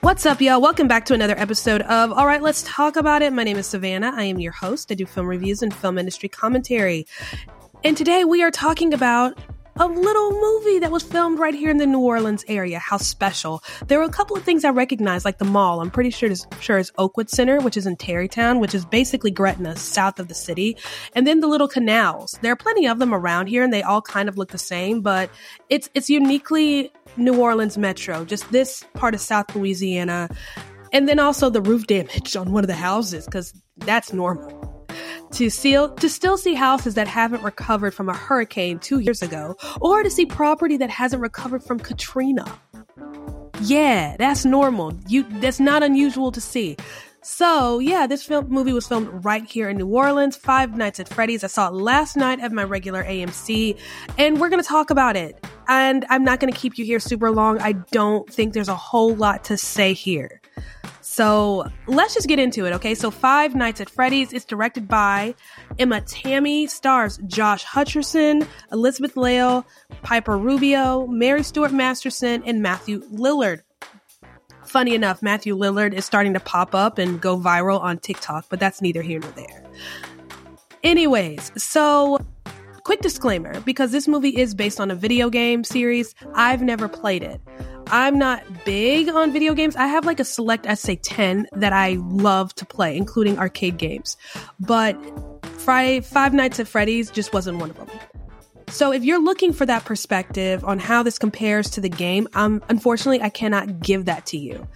What's up, y'all? Welcome back to another episode of All Right, Let's Talk About It. My name is Savannah. I am your host. I do film reviews and film industry commentary. And today we are talking about a little movie that was filmed right here in the New Orleans area. How special. There were a couple of things I recognized, like the mall. I'm pretty sure it's, sure it's Oakwood Center, which is in Terrytown, which is basically Gretna, south of the city. And then the little canals. There are plenty of them around here and they all kind of look the same, but it's, it's uniquely New Orleans Metro, just this part of South Louisiana. And then also the roof damage on one of the houses, because that's normal. To see, to still see houses that haven't recovered from a hurricane two years ago, or to see property that hasn't recovered from Katrina. Yeah, that's normal. You that's not unusual to see. So, yeah, this film movie was filmed right here in New Orleans, Five Nights at Freddy's. I saw it last night at my regular AMC, and we're going to talk about it. And I'm not going to keep you here super long. I don't think there's a whole lot to say here. So let's just get into it, okay? So Five Nights at Freddy's is directed by Emma Tammi, stars Josh Hutcherson, Elizabeth Lail, Piper Rubio, Mary Stuart Masterson, and Matthew Lillard. Funny enough, Matthew Lillard is starting to pop up and go viral on TikTok, but that's neither here nor there. Anyways, so quick disclaimer because this movie is based on a video game series, I've never played it. I'm not big on video games. I have like a select, I'd say 10 that I love to play, including arcade games. But Friday, Five Nights at Freddy's just wasn't one of them. So if you're looking for that perspective on how this compares to the game, um, unfortunately, I cannot give that to you.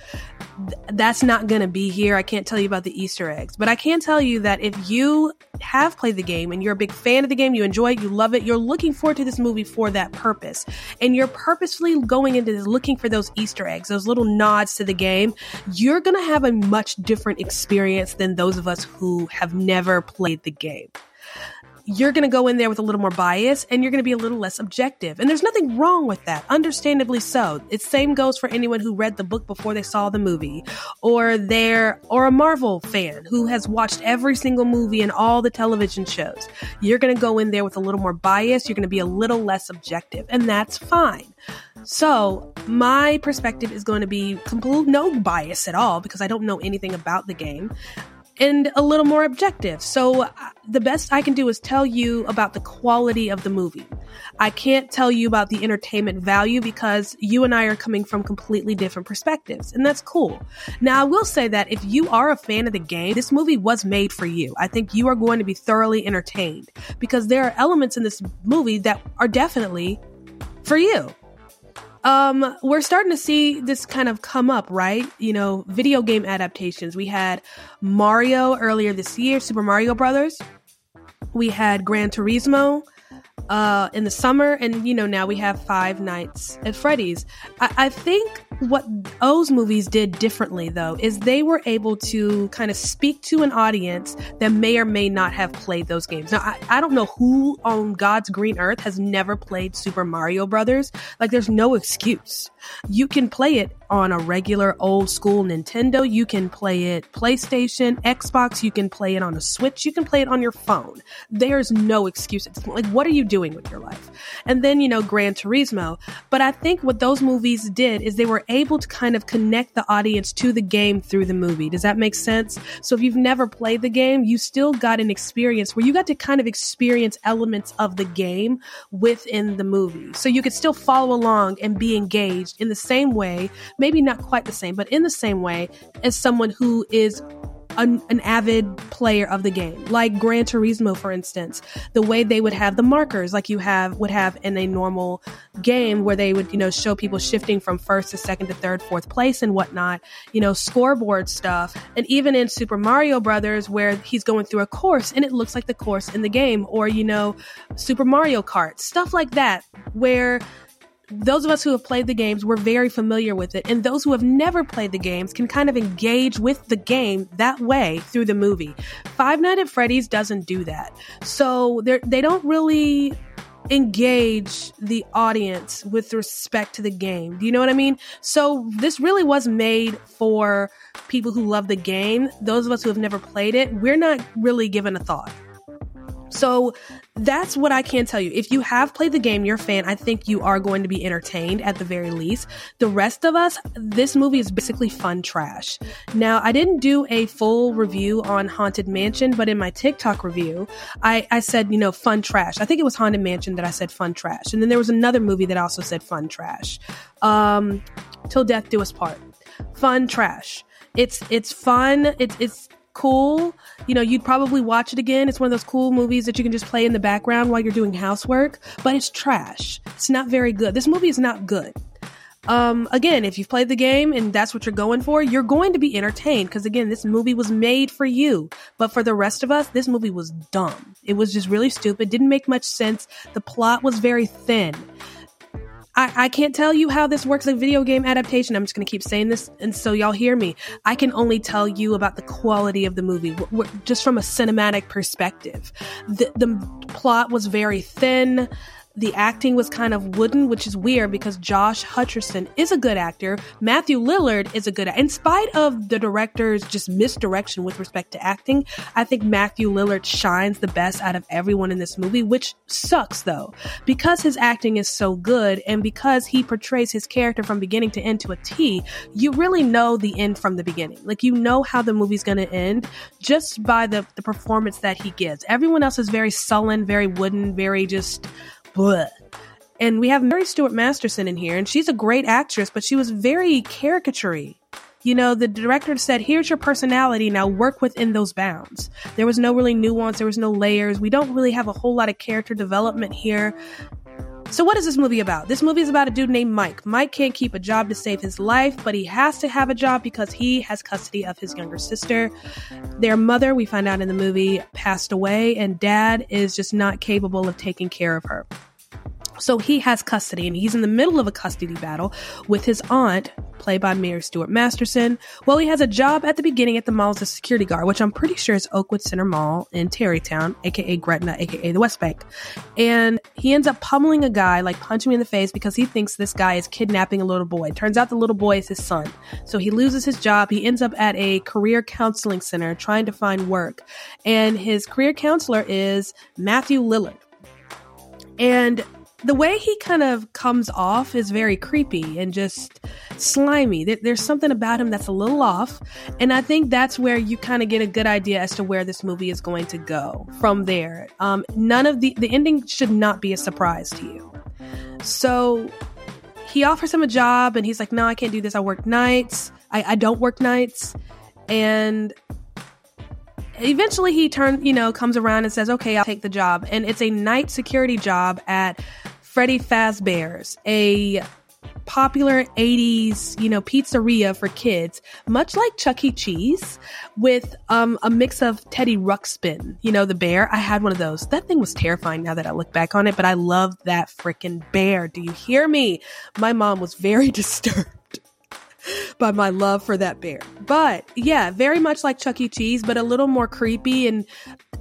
Th- that's not going to be here. I can't tell you about the Easter eggs, but I can tell you that if you have played the game and you're a big fan of the game, you enjoy it, you love it, you're looking forward to this movie for that purpose, and you're purposefully going into this looking for those Easter eggs, those little nods to the game, you're going to have a much different experience than those of us who have never played the game you're going to go in there with a little more bias and you're going to be a little less objective. And there's nothing wrong with that, understandably so. It same goes for anyone who read the book before they saw the movie or they're or a Marvel fan who has watched every single movie and all the television shows. You're going to go in there with a little more bias, you're going to be a little less objective, and that's fine. So, my perspective is going to be complete no bias at all because I don't know anything about the game and a little more objective. So, uh, the best I can do is tell you about the quality of the movie. I can't tell you about the entertainment value because you and I are coming from completely different perspectives, and that's cool. Now, I will say that if you are a fan of the game, this movie was made for you. I think you are going to be thoroughly entertained because there are elements in this movie that are definitely for you um, we're starting to see this kind of come up, right? You know, video game adaptations. We had Mario earlier this year, Super Mario Brothers. We had Gran Turismo. Uh, in the summer, and you know now we have Five Nights at Freddy's. I, I think what those movies did differently, though, is they were able to kind of speak to an audience that may or may not have played those games. Now, I, I don't know who on God's green earth has never played Super Mario Brothers. Like, there's no excuse. You can play it on a regular old school Nintendo. You can play it PlayStation, Xbox. You can play it on a Switch. You can play it on your phone. There's no excuse. Like, what are you doing with your life? And then, you know, Gran Turismo. But I think what those movies did is they were able to kind of connect the audience to the game through the movie. Does that make sense? So if you've never played the game, you still got an experience where you got to kind of experience elements of the game within the movie. So you could still follow along and be engaged in the same way maybe not quite the same, but in the same way as someone who is an, an, avid player of the game, like Gran Turismo, for instance. The way they would have the markers, like you have would have in a normal game, where they would you know show people shifting from first to second to third, fourth place and whatnot. You know, scoreboard stuff, and even in Super Mario Brothers, where he's going through a course and it looks like the course in the game, or you know, Super Mario Kart, stuff like that, where those of us who have played the games, we're very familiar with it. And those who have never played the games can kind of engage with the game that way through the movie. Five Nights at Freddy's doesn't do that. So they don't really engage the audience with respect to the game. Do you know what I mean? So this really was made for people who love the game. Those of us who have never played it, we're not really given a thought. So that's what I can tell you. If you have played the game, you're a fan, I think you are going to be entertained at the very least. The rest of us, this movie is basically fun trash. Now, I didn't do a full review on Haunted Mansion, but in my TikTok review, I, I said, you know, fun trash. I think it was Haunted Mansion that I said fun trash. And then there was another movie that also said fun trash. Um, Till Death Do Us Part. Fun trash. It's it's fun. It's it's cool. You know, you'd probably watch it again. It's one of those cool movies that you can just play in the background while you're doing housework, but it's trash. It's not very good. This movie is not good. Um, again, if you've played the game and that's what you're going for, you're going to be entertained because again, this movie was made for you. But for the rest of us, this movie was dumb. It was just really stupid, didn't make much sense. The plot was very thin. I, I can't tell you how this works a video game adaptation. I'm just going to keep saying this, and so y'all hear me. I can only tell you about the quality of the movie, just from a cinematic perspective. The, the plot was very thin the acting was kind of wooden, which is weird because Josh Hutcherson is a good actor. Matthew Lillard is a good, actor. in spite of the director's just misdirection with respect to acting, I think Matthew Lillard shines the best out of everyone in this movie, which sucks though, because his acting is so good and because he portrays his character from beginning to end to a T, you really know the end from the beginning. Like you know how the movie's going to end just by the, the performance that he gives. Everyone else is very sullen, very wooden, very just Bleh. And we have Mary Stuart Masterson in here, and she's a great actress, but she was very caricaturey. You know, the director said, here's your personality, now work within those bounds. There was no really nuance, there was no layers. We don't really have a whole lot of character development here. So, what is this movie about? This movie is about a dude named Mike. Mike can't keep a job to save his life, but he has to have a job because he has custody of his younger sister. Their mother, we find out in the movie, passed away, and dad is just not capable of taking care of her. So he has custody and he's in the middle of a custody battle with his aunt, played by Mary Stuart Masterson. Well, he has a job at the beginning at the mall as a security guard, which I'm pretty sure is Oakwood Center Mall in Terrytown, aka Gretna, aka the West Bank. And he ends up pummeling a guy, like punching him in the face because he thinks this guy is kidnapping a little boy. Turns out the little boy is his son. So he loses his job. He ends up at a career counseling center trying to find work. And his career counselor is Matthew Lillard. And the way he kind of comes off is very creepy and just slimy. There's something about him that's a little off. And I think that's where you kind of get a good idea as to where this movie is going to go from there. Um, none of the, the ending should not be a surprise to you. So he offers him a job and he's like, no, I can't do this. I work nights. I, I don't work nights. And eventually he turns, you know, comes around and says, okay, I'll take the job. And it's a night security job at Freddy Fazbear's, a popular 80s, you know, pizzeria for kids, much like Chuck E. Cheese, with um, a mix of Teddy Ruxpin, you know, the bear. I had one of those. That thing was terrifying now that I look back on it, but I loved that freaking bear. Do you hear me? My mom was very disturbed by my love for that bear. But yeah, very much like Chuck E. Cheese, but a little more creepy and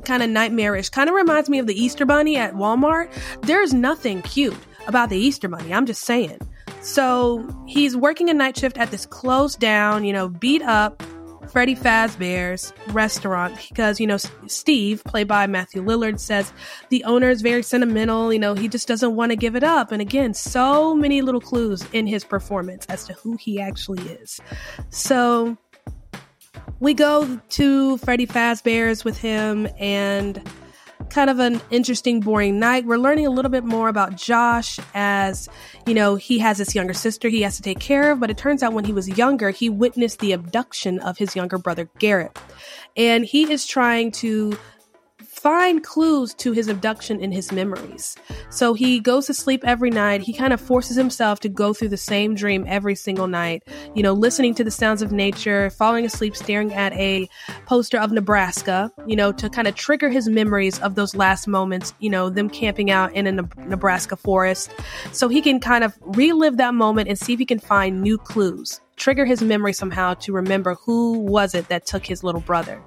kind of nightmarish. Kind of reminds me of the Easter Bunny at Walmart. There's nothing cute about the Easter Bunny. I'm just saying. So he's working a night shift at this closed down, you know, beat up Freddy Fazbear's restaurant because, you know, Steve, played by Matthew Lillard, says the owner is very sentimental. You know, he just doesn't want to give it up. And again, so many little clues in his performance as to who he actually is. So we go to Freddy Fazbear's with him and kind of an interesting, boring night. We're learning a little bit more about Josh as, you know, he has this younger sister he has to take care of, but it turns out when he was younger, he witnessed the abduction of his younger brother, Garrett. And he is trying to find clues to his abduction in his memories. So he goes to sleep every night. He kind of forces himself to go through the same dream every single night, you know, listening to the sounds of nature, falling asleep, staring at a poster of Nebraska, you know, to kind of trigger his memories of those last moments, you know, them camping out in a Nebraska forest. So he can kind of relive that moment and see if he can find new clues trigger his memory somehow to remember who was it that took his little brother.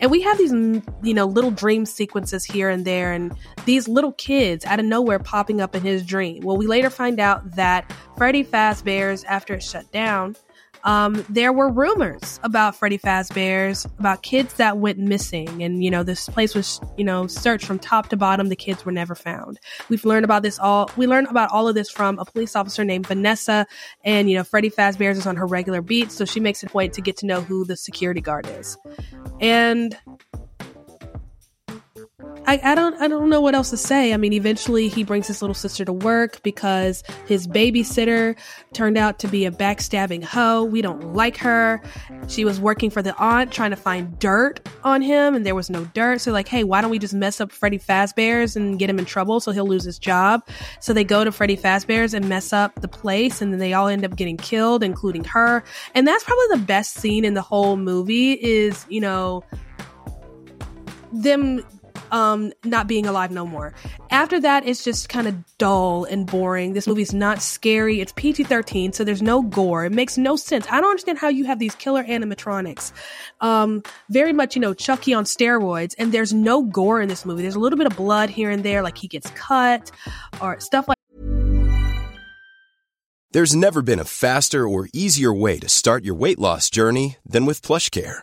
And we have these, you know, little dream sequences here and there, and these little kids out of nowhere popping up in his dream. Well, we later find out that Freddy Fazbear's, after it shut down, um, there were rumors about Freddy Fazbear's, about kids that went missing. And, you know, this place was, you know, searched from top to bottom. The kids were never found. We've learned about this all, we learned about all of this from a police officer named Vanessa. And, you know, Freddy Fazbear's is on her regular beat. So she makes a point to get to know who the security guard is. And I, I don't I don't know what else to say. I mean, eventually he brings his little sister to work because his babysitter turned out to be a backstabbing hoe. We don't like her. She was working for the aunt trying to find dirt on him and there was no dirt. So like, hey, why don't we just mess up Freddy Fazbear's and get him in trouble so he'll lose his job? So they go to Freddy Fazbear's and mess up the place and then they all end up getting killed, including her. And that's probably the best scene in the whole movie is, you know, them um, not being alive no more. After that, it's just kind of dull and boring. This movie's not scary. It's PG 13, so there's no gore. It makes no sense. I don't understand how you have these killer animatronics. Um, very much, you know, Chucky on steroids, and there's no gore in this movie. There's a little bit of blood here and there, like he gets cut or stuff like There's never been a faster or easier way to start your weight loss journey than with PlushCare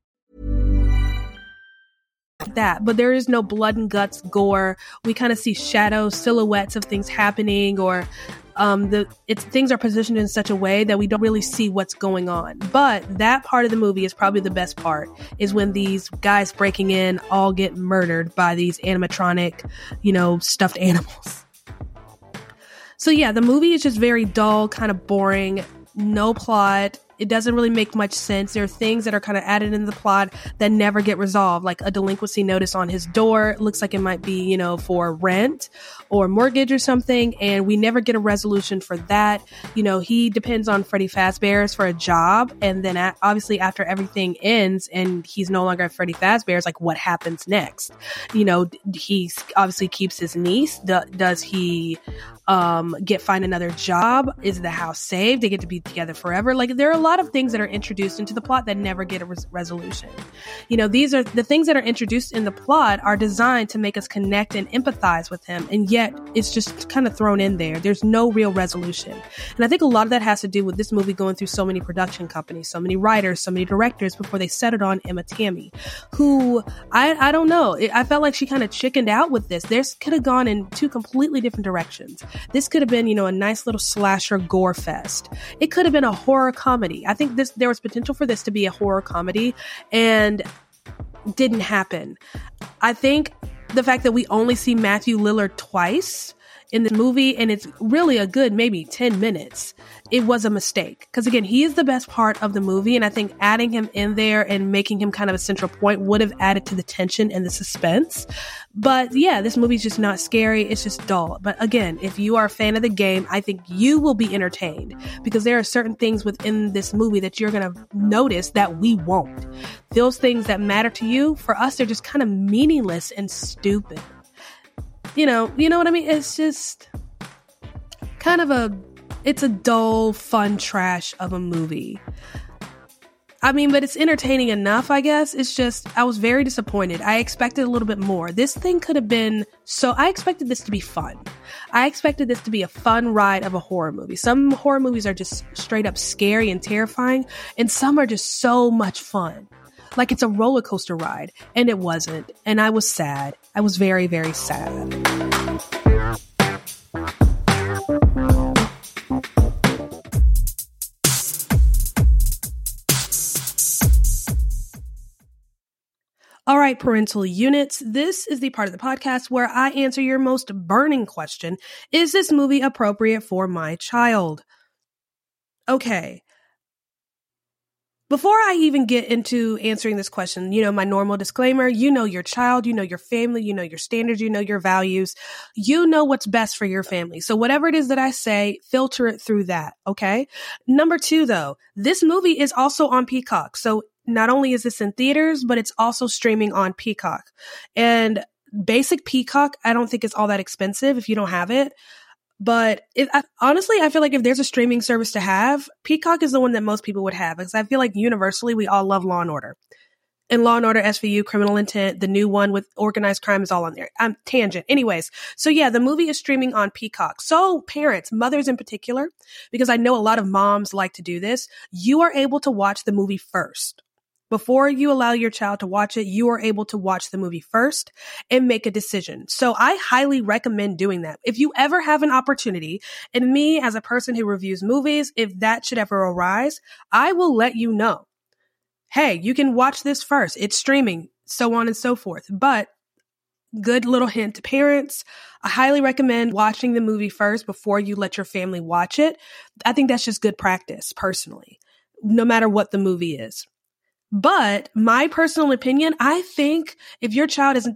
That, but there is no blood and guts gore. We kind of see shadows, silhouettes of things happening, or um, the it's things are positioned in such a way that we don't really see what's going on. But that part of the movie is probably the best part. Is when these guys breaking in all get murdered by these animatronic, you know, stuffed animals. So yeah, the movie is just very dull, kind of boring, no plot it doesn't really make much sense. There are things that are kind of added in the plot that never get resolved, like a delinquency notice on his door. It looks like it might be, you know, for rent or mortgage or something, and we never get a resolution for that. You know, he depends on Freddy Fazbear's for a job, and then obviously after everything ends and he's no longer at Freddy Fazbear's, like what happens next? You know, he obviously keeps his niece. does he um, get find another job? Is the house saved? They get to be together forever. Like there are a lot of things that are introduced into the plot that never get a res- resolution. You know, these are the things that are introduced in the plot are designed to make us connect and empathize with him, and yet it's just kind of thrown in there. There's no real resolution, and I think a lot of that has to do with this movie going through so many production companies, so many writers, so many directors before they settled on Emma Tammi, who I I don't know. I felt like she kind of chickened out with this. This could have gone in two completely different directions. This could have been, you know, a nice little slasher gore fest. It could have been a horror comedy. I think this there was potential for this to be a horror comedy and didn't happen. I think the fact that we only see Matthew Lillard twice in the movie and it's really a good maybe 10 minutes. It was a mistake. Because again he is the best part of the movie and i think adding him in there and making him kind of a central point would have added to the tension and the suspense. But yeah this movie's just not scary. It's just dull. But again if you are a fan of the game i think you will be entertained because there are certain things within this movie that you're going to notice that we won't. Those things that matter to you for us they're just kind of meaningless and stupid you know, you know what I mean? It's just kind of a it's a dull, fun trash of a movie. I mean, but it's entertaining enough, I guess. It's just, I was very disappointed. I expected a little bit more. This thing could have been so, I expected this to be fun. I expected this to be a fun ride of a horror movie. Some horror movies are just straight up scary and terrifying, and some are just so much fun like it's a roller coaster ride. And it wasn't. And I was sad. I was very, very sad. All right, parental units, this is the part of the podcast where I answer your most burning question Is this movie appropriate for my child? Okay, before I even get into answering this question, you know, my normal disclaimer, you know your child, you know your family, you know your standards, you know your values, you know what's best for your family. So whatever it is that I say, filter it through that. Okay. Number two, though, this movie is also on Peacock. So not only is this in theaters, but it's also streaming on Peacock. And basic Peacock, I don't think it's all that expensive if you don't have it. But I, honestly, I feel like if there's a streaming service to have, Peacock is the one that most people would have because I feel like universally we all love Law and Order. And Law and Order SVU, Criminal Intent, the new one with organized crime is all on there. I'm tangent. Anyways, so yeah, the movie is streaming on Peacock. So parents, mothers in particular, because I know a lot of moms like to do this, you are able to watch the movie first. Before you allow your child to watch it, you are able to watch the movie first and make a decision. So I highly recommend doing that. If you ever have an opportunity, and me as a person who reviews movies, if that should ever arise, I will let you know. Hey, you can watch this first. It's streaming, so on and so forth. But good little hint to parents. I highly recommend watching the movie first before you let your family watch it. I think that's just good practice personally, no matter what the movie is. But my personal opinion, I think if your child is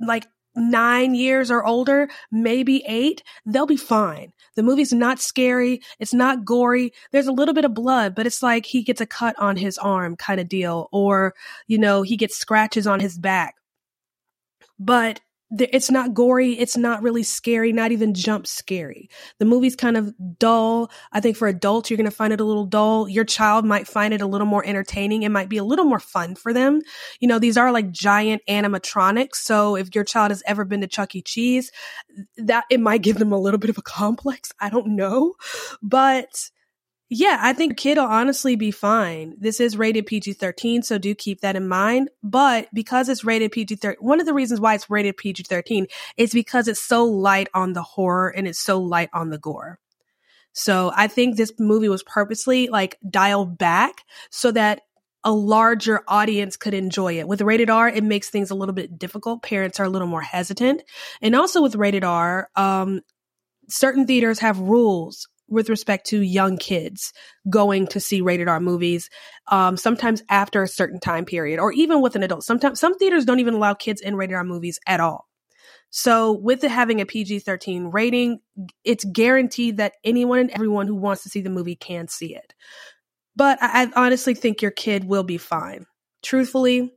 like nine years or older, maybe eight, they'll be fine. The movie's not scary. It's not gory. There's a little bit of blood, but it's like he gets a cut on his arm kind of deal, or, you know, he gets scratches on his back. But it's not gory. It's not really scary, not even jump scary. The movie's kind of dull. I think for adults, you're going to find it a little dull. Your child might find it a little more entertaining. It might be a little more fun for them. You know, these are like giant animatronics. So if your child has ever been to Chuck E. Cheese, that it might give them a little bit of a complex. I don't know. But Yeah, I think kid will honestly be fine. This is rated PG 13, so do keep that in mind. But because it's rated PG 13, one of the reasons why it's rated PG 13 is because it's so light on the horror and it's so light on the gore. So I think this movie was purposely like dialed back so that a larger audience could enjoy it. With rated R, it makes things a little bit difficult. Parents are a little more hesitant. And also with rated R, um, certain theaters have rules with respect to young kids going to see rated R movies, um, sometimes after a certain time period, or even with an adult. Sometimes some theaters don't even allow kids in rated R movies at all. So with it having a PG 13 rating, it's guaranteed that anyone and everyone who wants to see the movie can see it. But I, I honestly think your kid will be fine. Truthfully,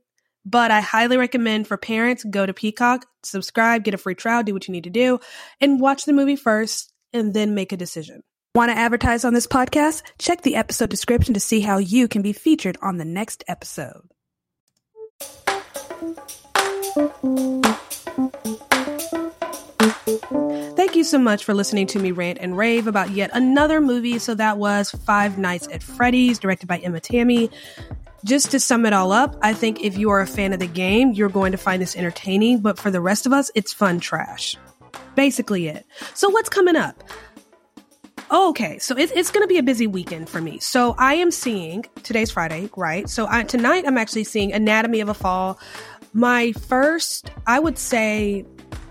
but I highly recommend for parents go to Peacock, subscribe, get a free trial, do what you need to do, and watch the movie first and then make a decision. Want to advertise on this podcast? Check the episode description to see how you can be featured on the next episode. Thank you so much for listening to me rant and rave about yet another movie. So that was Five Nights at Freddy's, directed by Emma Tammi. Just to sum it all up, I think if you are a fan of the game, you're going to find this entertaining, but for the rest of us, it's fun trash. Basically it. So what's coming up? Oh, okay, so it, it's going to be a busy weekend for me. So I am seeing today's Friday, right? So I, tonight I'm actually seeing Anatomy of a Fall. My first, I would say,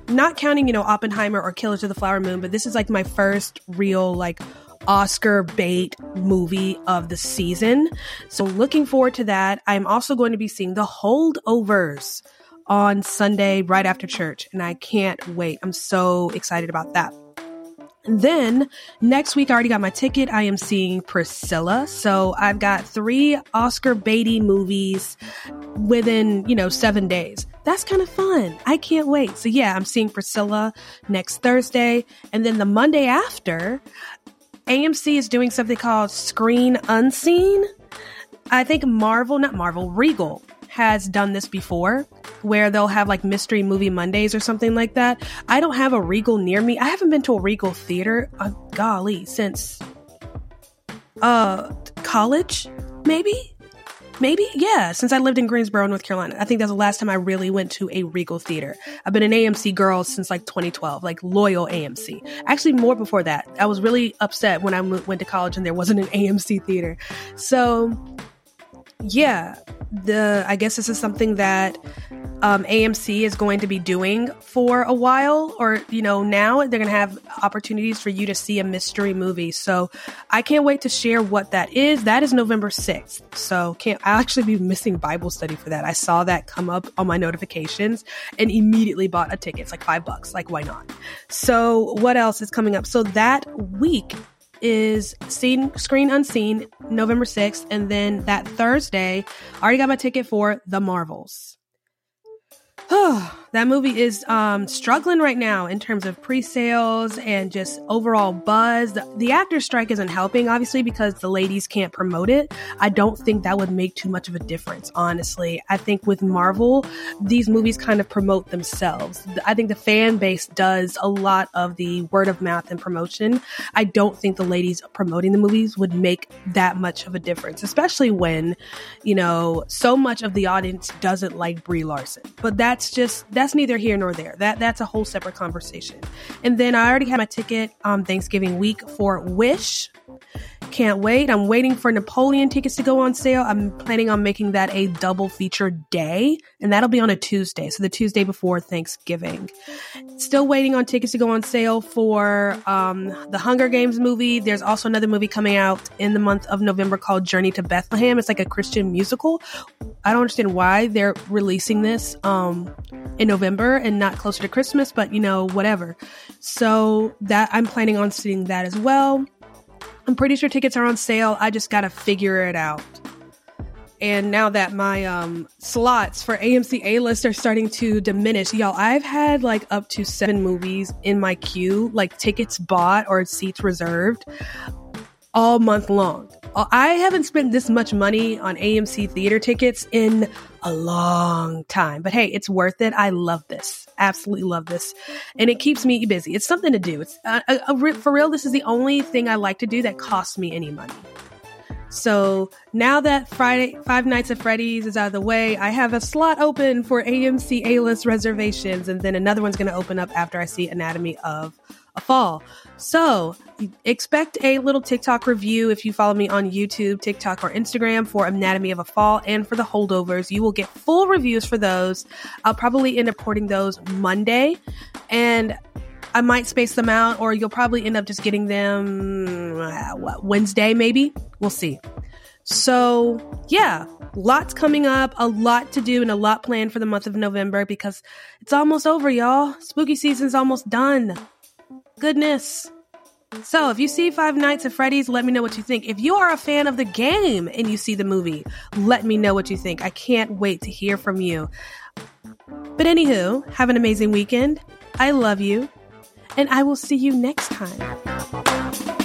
not counting you know Oppenheimer or Killers of the Flower Moon, but this is like my first real like Oscar bait movie of the season. So looking forward to that. I'm also going to be seeing The Holdovers on Sunday right after church, and I can't wait. I'm so excited about that. Then next week, I already got my ticket. I am seeing Priscilla. So I've got three Oscar Beatty movies within, you know, seven days. That's kind of fun. I can't wait. So yeah, I'm seeing Priscilla next Thursday. And then the Monday after, AMC is doing something called Screen Unseen. I think Marvel, not Marvel, Regal has done this before where they'll have like mystery movie Mondays or something like that. I don't have a Regal near me. I haven't been to a Regal theater, uh, golly, since uh college, maybe. Maybe, yeah, since I lived in Greensboro, North Carolina. I think that's the last time I really went to a Regal theater. I've been an AMC girl since like 2012, like loyal AMC. Actually, more before that. I was really upset when I went to college and there wasn't an AMC theater. So, yeah, the I guess this is something that um, AMC is going to be doing for a while, or you know, now they're going to have opportunities for you to see a mystery movie. So I can't wait to share what that is. That is November sixth. So can't I'll actually be missing Bible study for that. I saw that come up on my notifications and immediately bought a ticket. It's like five bucks. Like why not? So what else is coming up? So that week is seen screen unseen November 6th and then that Thursday I already got my ticket for The Marvels. that movie is um, struggling right now in terms of pre-sales and just overall buzz. The, the actor strike isn't helping, obviously, because the ladies can't promote it. I don't think that would make too much of a difference, honestly. I think with Marvel, these movies kind of promote themselves. I think the fan base does a lot of the word of mouth and promotion. I don't think the ladies promoting the movies would make that much of a difference, especially when, you know, so much of the audience doesn't like Brie Larson. But that's just that's neither here nor there. That that's a whole separate conversation. And then I already had my ticket um Thanksgiving week for Wish. Can't wait. I'm waiting for Napoleon tickets to go on sale. I'm planning on making that a double feature day, and that'll be on a Tuesday, so the Tuesday before Thanksgiving. Still waiting on tickets to go on sale for um, the Hunger Games movie. There's also another movie coming out in the month of November called Journey to Bethlehem. It's like a Christian musical. I don't understand why they're releasing this um, in November and not closer to Christmas, but you know, whatever. So that I'm planning on seeing that as well. I'm pretty sure tickets are on sale. I just got to figure it out. And now that my um, slots for AMC A list are starting to diminish, y'all, I've had like up to seven movies in my queue, like tickets bought or seats reserved all month long. uh, I haven't spent this much money on AMC theater tickets in a long time. But hey, it's worth it. I love this. Absolutely love this. And it keeps me busy. It's something to do. It's uh, uh, for real. This is the only thing I like to do that costs me any money. So now that Friday Five Nights at Freddy's is out of the way, I have a slot open for AMC A list reservations, and then another one's going to open up after I see Anatomy of Fall. So expect a little TikTok review if you follow me on YouTube, TikTok, or Instagram for Anatomy of a Fall and for the holdovers. You will get full reviews for those. I'll probably end up porting those Monday, and I might space them out, or you'll probably end up just getting them uh, what, Wednesday, maybe. We'll see. So, yeah, lots coming up, a lot to do, and a lot planned for the month of November because it's almost over, y'all. Spooky season's almost done. Goodness. So, if you see Five Nights at Freddy's, let me know what you think. If you are a fan of the game and you see the movie, let me know what you think. I can't wait to hear from you. But, anywho, have an amazing weekend. I love you and I will see you next time.